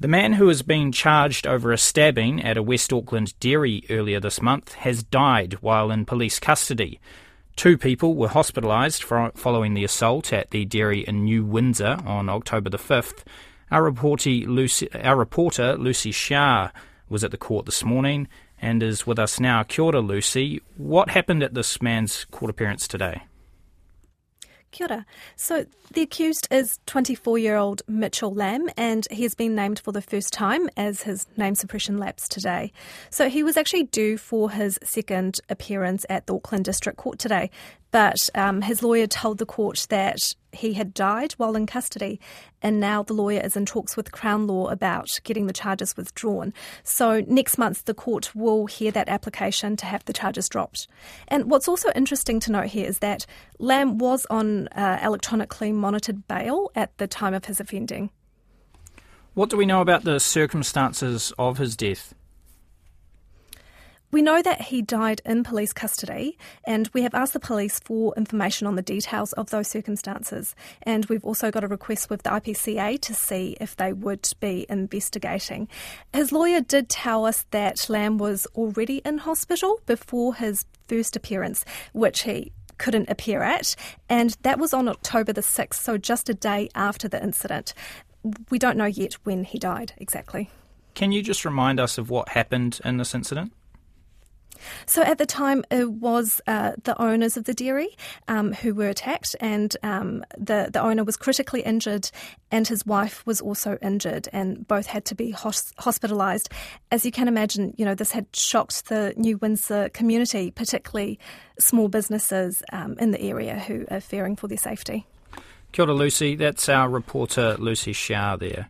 The man who has been charged over a stabbing at a West Auckland dairy earlier this month has died while in police custody. Two people were hospitalised following the assault at the dairy in New Windsor on October the 5th. Our, Lucy, our reporter, Lucy Xia, was at the court this morning and is with us now. Kia ora, Lucy. What happened at this man's court appearance today? Kia ora. So the accused is 24 year old Mitchell Lamb, and he has been named for the first time as his name suppression lapsed today. So he was actually due for his second appearance at the Auckland District Court today, but um, his lawyer told the court that he had died while in custody, and now the lawyer is in talks with Crown Law about getting the charges withdrawn. So next month, the court will hear that application to have the charges dropped. And what's also interesting to note here is that Lamb was on uh, electronically monitored bail at the time of his offending. What do we know about the circumstances of his death? We know that he died in police custody, and we have asked the police for information on the details of those circumstances. And we've also got a request with the IPCA to see if they would be investigating. His lawyer did tell us that Lamb was already in hospital before his first appearance, which he couldn't appear at, and that was on October the 6th, so just a day after the incident. We don't know yet when he died exactly. Can you just remind us of what happened in this incident? So at the time, it was uh, the owners of the dairy um, who were attacked, and um, the the owner was critically injured, and his wife was also injured, and both had to be hos- hospitalised. As you can imagine, you know this had shocked the New Windsor community, particularly small businesses um, in the area who are fearing for their safety. Kia ora, Lucy. That's our reporter Lucy Xia there.